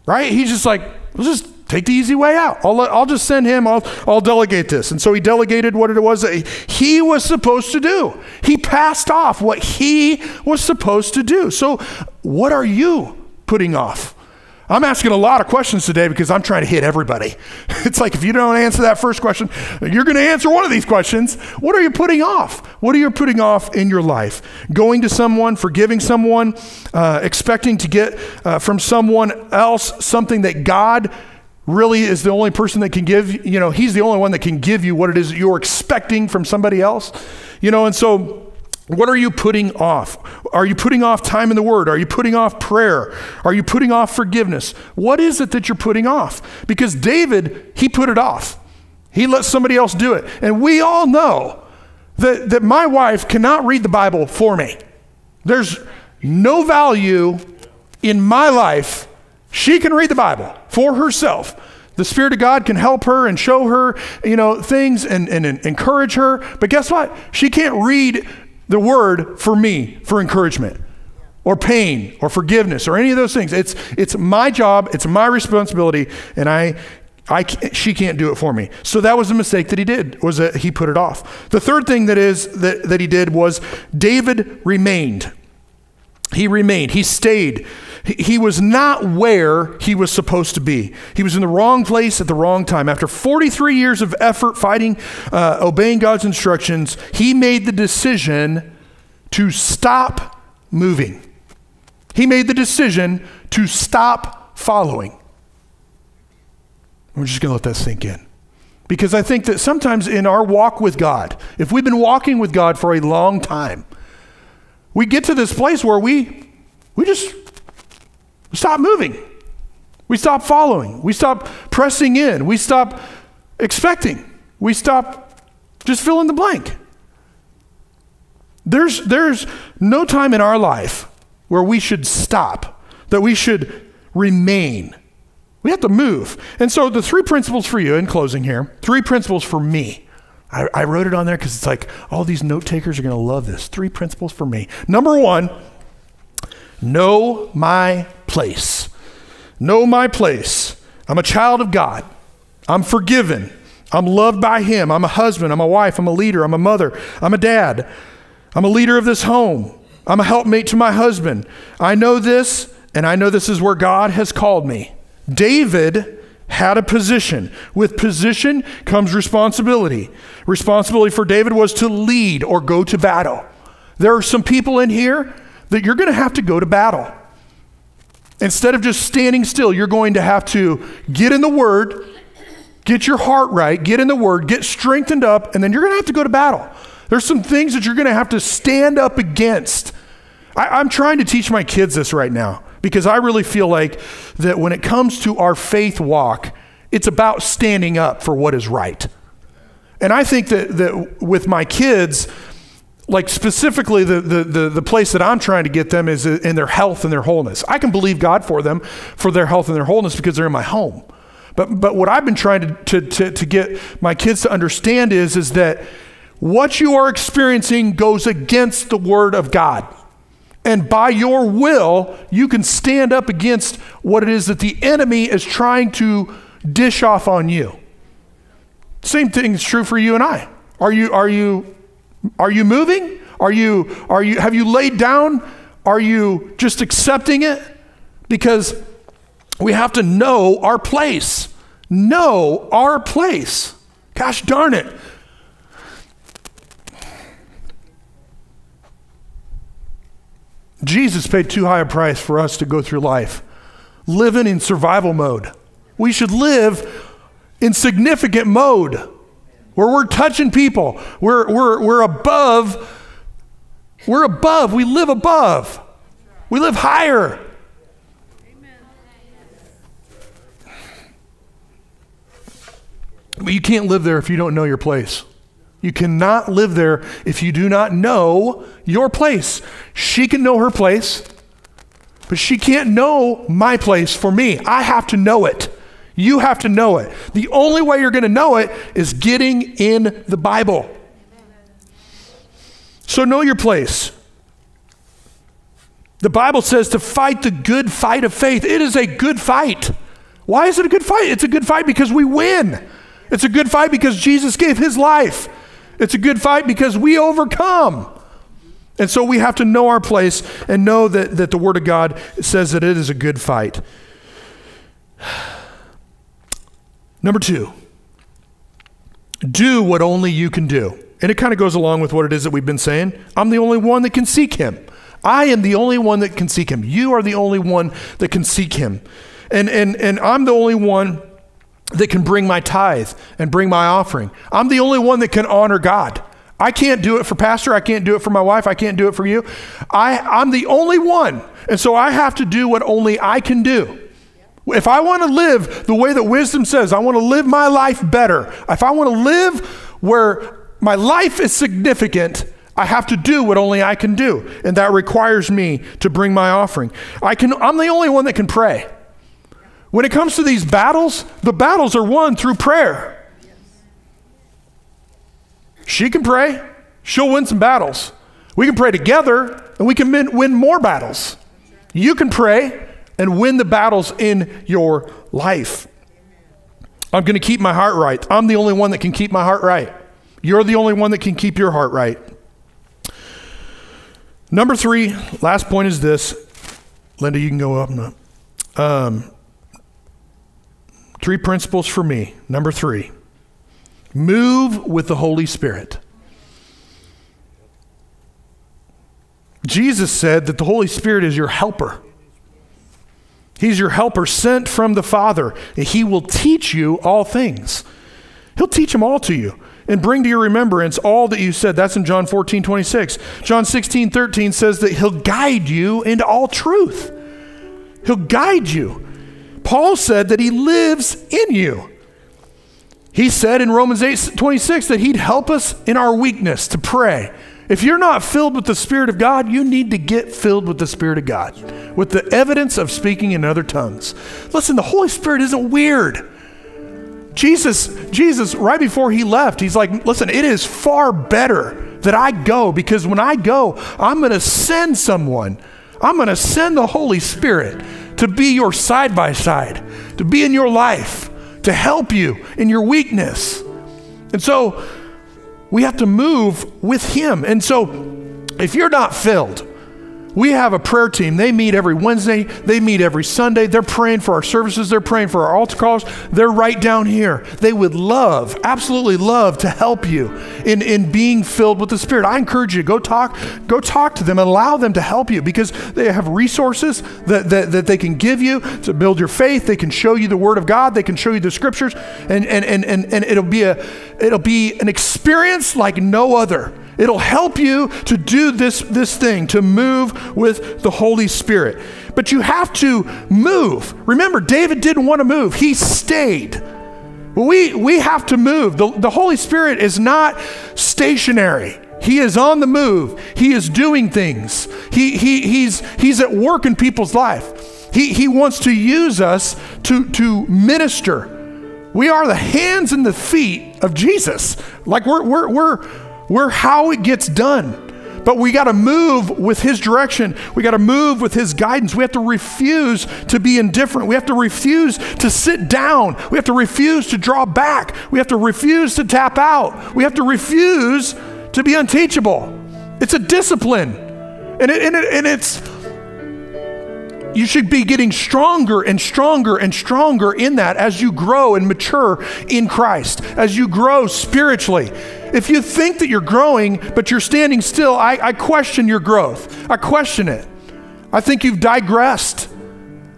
B: Right? He's just like, let's just take the easy way out. I'll, I'll just send him, I'll, I'll delegate this. And so he delegated what it was that he was supposed to do. He passed off what he was supposed to do. So, what are you putting off? I'm asking a lot of questions today because I'm trying to hit everybody. It's like if you don't answer that first question, you're going to answer one of these questions. What are you putting off? What are you putting off in your life? Going to someone, forgiving someone, uh, expecting to get uh, from someone else something that God really is the only person that can give, you know, He's the only one that can give you what it is that you're expecting from somebody else. You know, and so what are you putting off? Are you putting off time in the Word? Are you putting off prayer? Are you putting off forgiveness? What is it that you're putting off? Because David, he put it off. He let somebody else do it. And we all know that, that my wife cannot read the Bible for me. There's no value in my life. She can read the Bible for herself. The Spirit of God can help her and show her, you know, things and, and, and encourage her. But guess what? She can't read the word for me for encouragement or pain or forgiveness or any of those things. It's, it's my job, it's my responsibility, and I, I can't, she can't do it for me. So that was a mistake that he did, was that he put it off. The third thing that is that, that he did was David remained. He remained. He stayed. He was not where he was supposed to be. He was in the wrong place at the wrong time. After 43 years of effort fighting, uh, obeying God's instructions, he made the decision to stop moving. He made the decision to stop following. We're just going to let that sink in. Because I think that sometimes in our walk with God, if we've been walking with God for a long time, we get to this place where we we just stop moving. We stop following. We stop pressing in. We stop expecting. We stop just fill in the blank. There's, there's no time in our life where we should stop, that we should remain. We have to move. And so, the three principles for you in closing here, three principles for me. I, I wrote it on there because it's like all these note takers are going to love this. Three principles for me. Number one, know my place. Know my place. I'm a child of God. I'm forgiven. I'm loved by Him. I'm a husband. I'm a wife. I'm a leader. I'm a mother. I'm a dad. I'm a leader of this home. I'm a helpmate to my husband. I know this, and I know this is where God has called me. David had a position. With position comes responsibility. Responsibility for David was to lead or go to battle. There are some people in here that you're going to have to go to battle. Instead of just standing still, you're going to have to get in the Word, get your heart right, get in the Word, get strengthened up, and then you're going to have to go to battle. There's some things that you're going to have to stand up against. I, am trying to teach my kids this right now because I really feel like that when it comes to our faith walk, it's about standing up for what is right. And I think that, that with my kids, like specifically the, the, the, the, place that I'm trying to get them is in their health and their wholeness. I can believe God for them for their health and their wholeness because they're in my home. But, but what I've been trying to, to, to, to get my kids to understand is, is that what you are experiencing goes against the Word of God. And by your will, you can stand up against what it is that the enemy is trying to dish off on you. Same thing is true for you and I. Are you, are you are you moving? Are you, are you, have you laid down? Are you just accepting it? Because we have to know our place. Know our place. Gosh darn it. Jesus paid too high a price for us to go through life living in survival mode. We should live in significant mode where we're touching people. We're, we're, we're above. We're above. We live above. We live higher. But you can't live there if you don't know your place. You cannot live there if you do not know your place. She can know her place, but she can't know my place for me. I have to know it. You have to know it. The only way you're going to know it is getting in the Bible. So know your place. The Bible says to fight the good fight of faith. It is a good fight. Why is it a good fight? It's a good fight because we win. It's a good fight because Jesus gave his life. It's a good fight because we overcome. And so we have to know our place and know that, that the Word of God says that it is a good fight. Number two, do what only you can do. And it kind of goes along with what it is that we've been saying. I'm the only one that can seek him. I am the only one that can seek him. You are the only one that can seek him. And, and, and I'm the only one that can bring my tithe and bring my offering. I'm the only one that can honor God. I can't do it for pastor. I can't do it for my wife. I can't do it for you. I, I'm the only one. And so I have to do what only I can do. If I want to live the way that wisdom says, I want to live my life better. If I want to live where my life is significant, I have to do what only I can do. And that requires me to bring my offering. I can, I'm the only one that can pray. When it comes to these battles, the battles are won through prayer. She can pray, she'll win some battles. We can pray together, and we can win more battles. You can pray, and win the battles in your life. I'm going to keep my heart right. I'm the only one that can keep my heart right. You're the only one that can keep your heart right. Number three, last point is this. Linda, you can go up. And Um, three principles for me. Number three, move with the Holy Spirit. Jesus said that the Holy Spirit is your helper. He's your helper sent from the Father. He will teach you all things. He'll teach them all to you and bring to your remembrance all that you said. That's in John 14, 26. John 16, 13 says that he'll guide you into all truth. He'll guide you. Paul said that he lives in you. He said in Romans 8, 26 that he'd help us in our weakness to pray. If you're not filled with the Spirit of God, you need to get filled with the Spirit of God, with the evidence of speaking in other tongues. Listen, the Holy Spirit isn't weird. Jesus, Jesus, right before he left, he's like, listen, it is far better that I go because when I go, I'm going to send someone. I'm going to send the Holy Spirit to be your side by side, to be in your life, to help you in your weakness. And so, we have to move with Him. And so, if you're not filled, we have a prayer team. They meet every Wednesday, they meet every Sunday. They're praying for our services, they're praying for our altar calls. They're right down here. They would love, absolutely love to help you in, in being filled with the Spirit. I encourage you, go talk, go talk to them and allow them to help you because they have resources that, that, that they can give you to build your faith. They can show you the Word of God, they can show you the scriptures, and, and, and, and, and it'll be a it'll be an experience like no other. It'll help you to do this, this thing, to move with the Holy Spirit. But you have to move. Remember, David didn't want to move, he stayed. We, we have to move. The, the Holy Spirit is not stationary. He is on the move. He is doing things. He, he, he's, he's at work in people's life. He, he wants to use us to, to minister. We are the hands and the feet of Jesus. Like we're, we're, we're, we're how it gets done. But we got to move with His direction. We got to move with His guidance. We have to refuse to be indifferent. We have to refuse to sit down. We have to refuse to draw back. We have to refuse to tap out. We have to refuse to be unteachable. It's a discipline. And, it, and, it, and it's, you should be getting stronger and stronger and stronger in that as you grow and mature in Christ, as you grow spiritually. If you think that you're growing, but you're standing still, I, I question your growth. I question it. I think you've digressed.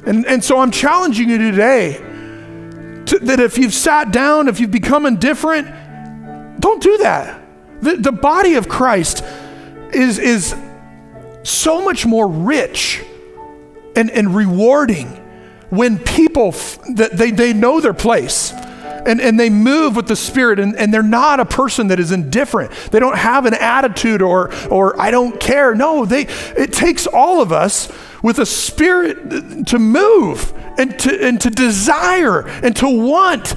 B: And, and so I'm challenging you today to, that if you've sat down, if you've become indifferent, don't do that. The, the body of Christ is, is so much more rich and, and rewarding when people f- that they, they know their place and, and they move with the Spirit, and, and they're not a person that is indifferent. They don't have an attitude or, or I don't care. No, they, it takes all of us with a spirit to move and to, and to desire and to want.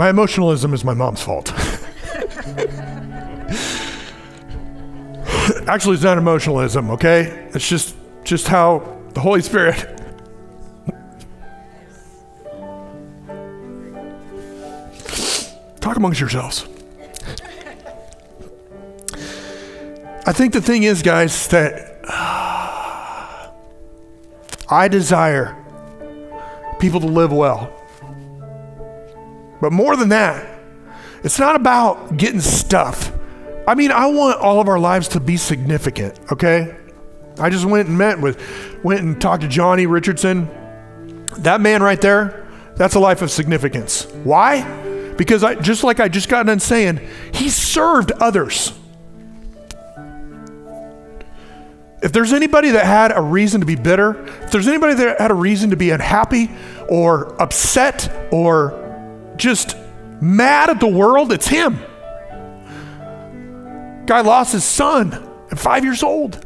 B: My emotionalism is my mom's fault. Actually, it's not emotionalism, okay? It's just just how the Holy Spirit talk amongst yourselves. I think the thing is, guys, that uh, I desire people to live well. But more than that, it's not about getting stuff. I mean, I want all of our lives to be significant, okay? I just went and met with, went and talked to Johnny Richardson. That man right there, that's a life of significance. Why? Because I, just like I just got done saying, he served others. If there's anybody that had a reason to be bitter, if there's anybody that had a reason to be unhappy or upset or just mad at the world, it's him. Guy lost his son at five years old.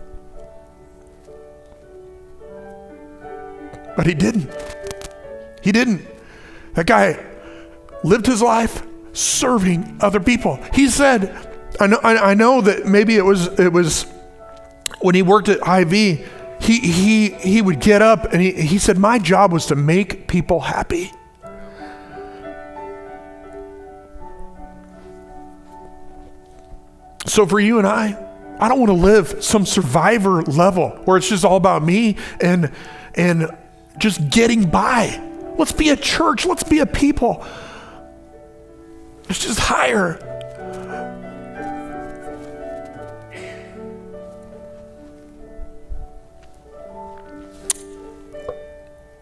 B: But he didn't. He didn't. That guy lived his life serving other people. He said, I know, I know that maybe it was, it was when he worked at Hy-Vee, he, he, he would get up and he, he said, My job was to make people happy. So for you and I, I don't want to live some survivor level where it's just all about me and and just getting by. Let's be a church, let's be a people. It's just higher.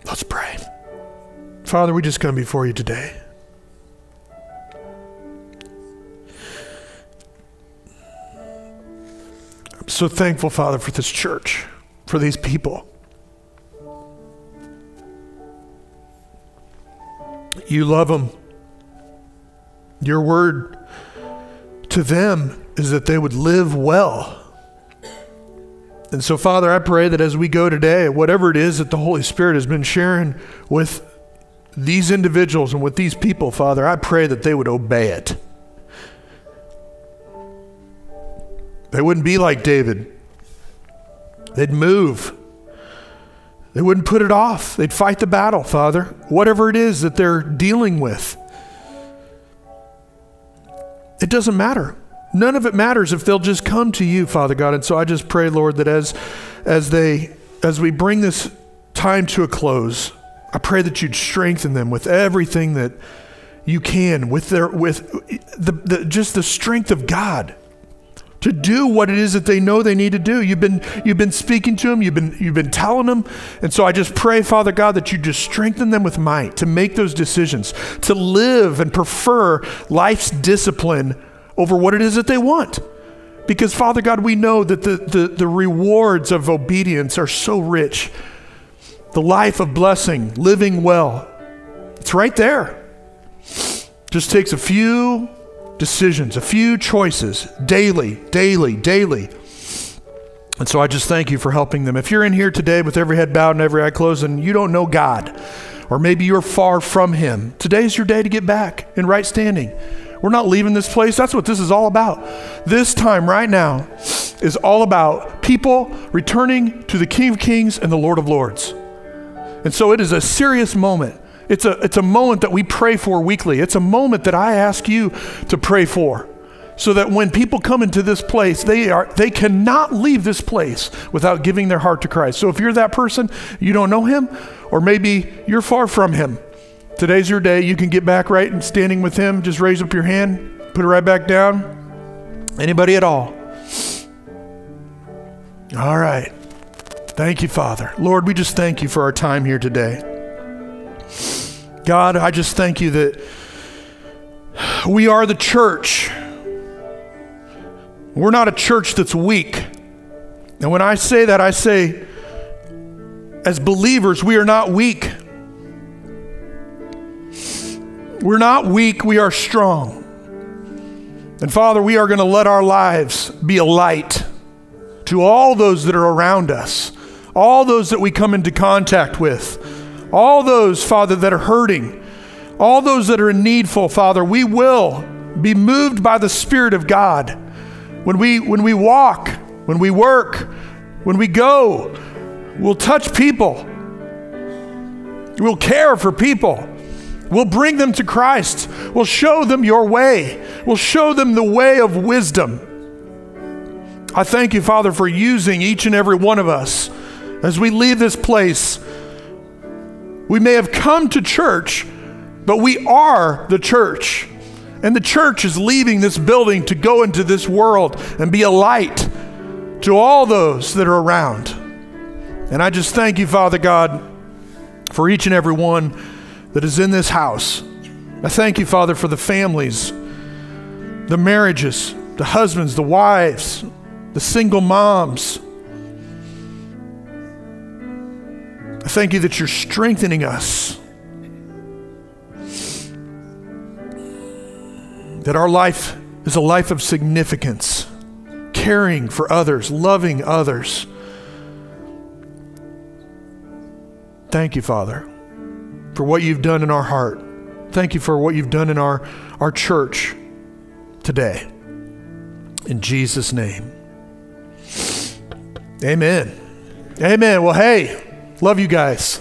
B: Let's pray. Father, we just come before you today. So thankful, Father, for this church, for these people. You love them. Your word to them is that they would live well. And so, Father, I pray that as we go today, whatever it is that the Holy Spirit has been sharing with these individuals and with these people, Father, I pray that they would obey it. They wouldn't be like David. They'd move. They wouldn't put it off. They'd fight the battle, Father, whatever it is that they're dealing with. It doesn't matter. None of it matters if they'll just come to you, Father God. And so I just pray, Lord, that as as they as we bring this time to a close, I pray that you'd strengthen them with everything that you can, with their with the, the just the strength of God to do what it is that they know they need to do. You've been you've been speaking to them, you've been you've been telling them. And so I just pray, Father God, that you just strengthen them with might to make those decisions, to live and prefer life's discipline over what it is that they want. Because, Father God, we know that the, the, the rewards of obedience are so rich. The life of blessing, living well, it's right there. Just takes a few decisions, a few choices daily, daily, daily. And so I just thank you for helping them. If you're in here today with every head bowed and every eye closed and you don't know God, or maybe you're far from Him, today's your day to get back in right standing. We're not leaving this place. That's what this is all about. This time right now is all about people returning to the King of Kings and the Lord of Lords. And so it is a serious moment. It's a, it's a moment that we pray for weekly. It's a moment that I ask you to pray for so that when people come into this place, they, are, they cannot leave this place without giving their heart to Christ. So if you're that person, you don't know him, or maybe you're far from him, Today's your day. You can get back right and standing with Him. Just raise up your hand, put it right back down. Anybody at all? All right. Thank you, Father. Lord, we just thank you for our time here today. God, I just thank you that we are the church. We're not a church that's weak. And when I say that, I say, as believers, we are not weak. We're not weak, we are strong. And Father, we are going to let our lives be a light to all those that are around us, all those that we come into contact with, all those, Father, that are hurting, all those that are in needful, Father, we will be moved by the Spirit of God. When we, when we walk, when we work, when we go, we'll touch people. We'll care for people. We'll bring them to Christ. We'll show them your way. We'll show them the way of wisdom. I thank you, Father, for using each and every one of us as we leave this place. We may have come to church, but we are the church. And the church is leaving this building to go into this world and be a light to all those that are around. And I just thank you, Father God, for each and every one that is in this house. I thank you, Father, for the families, the marriages, the husbands, the wives, the single moms. I thank you that you're strengthening us. That our life is a life of significance, caring for others, loving others. Thank you, Father, for what you've done in our heart. Thank you for what you've done in our, our church today. In Jesus' name. Amen. Amen. Well, hey, love you guys.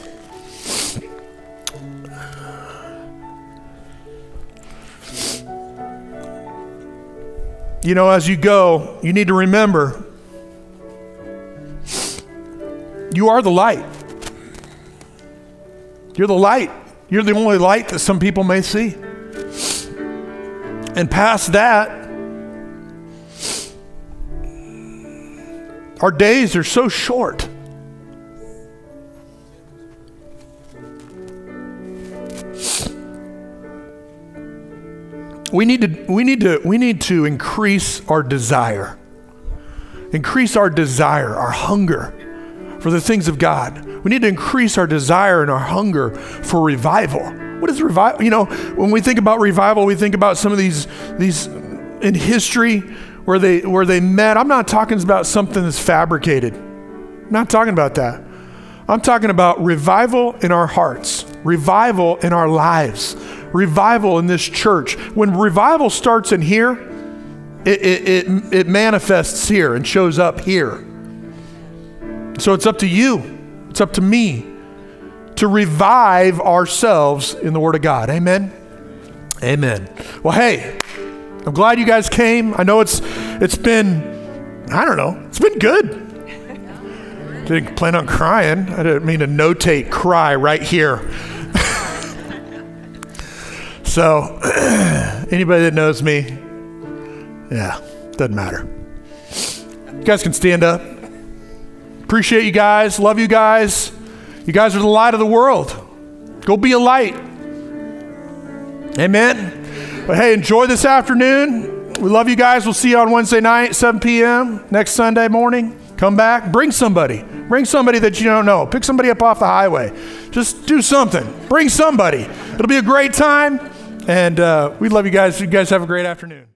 B: You know, as you go, you need to remember you are the light. You're the light. You're the only light that some people may see. And past that, Our days are so short. We need to we need to we need to increase our desire. Increase our desire, our hunger for the things of God. We need to increase our desire and our hunger for revival. What is revival? You know, when we think about revival, we think about some of these these in history where they where they met. I'm not talking about something that's fabricated. I'm not talking about that. I'm talking about revival in our hearts, revival in our lives, revival in this church. When revival starts in here, it, it, it, it manifests here and shows up here. So it's up to you, it's up to me to revive ourselves in the Word of God. Amen. Amen. Well, hey, I'm glad you guys came. I know it's it's been I don't know. It's been good. Didn't plan on crying. I didn't mean to notate cry right here. So anybody that knows me, yeah, doesn't matter. You guys can stand up. Appreciate you guys. Love you guys. You guys are the light of the world. Go be a light. Amen. But hey, enjoy this afternoon. We love you guys. We'll see you on Wednesday night, 7 p.m. next Sunday morning. Come back. Bring somebody. Bring somebody that you don't know. Pick somebody up off the highway. Just do something. Bring somebody. It'll be a great time. And uh, we love you guys. You guys have a great afternoon.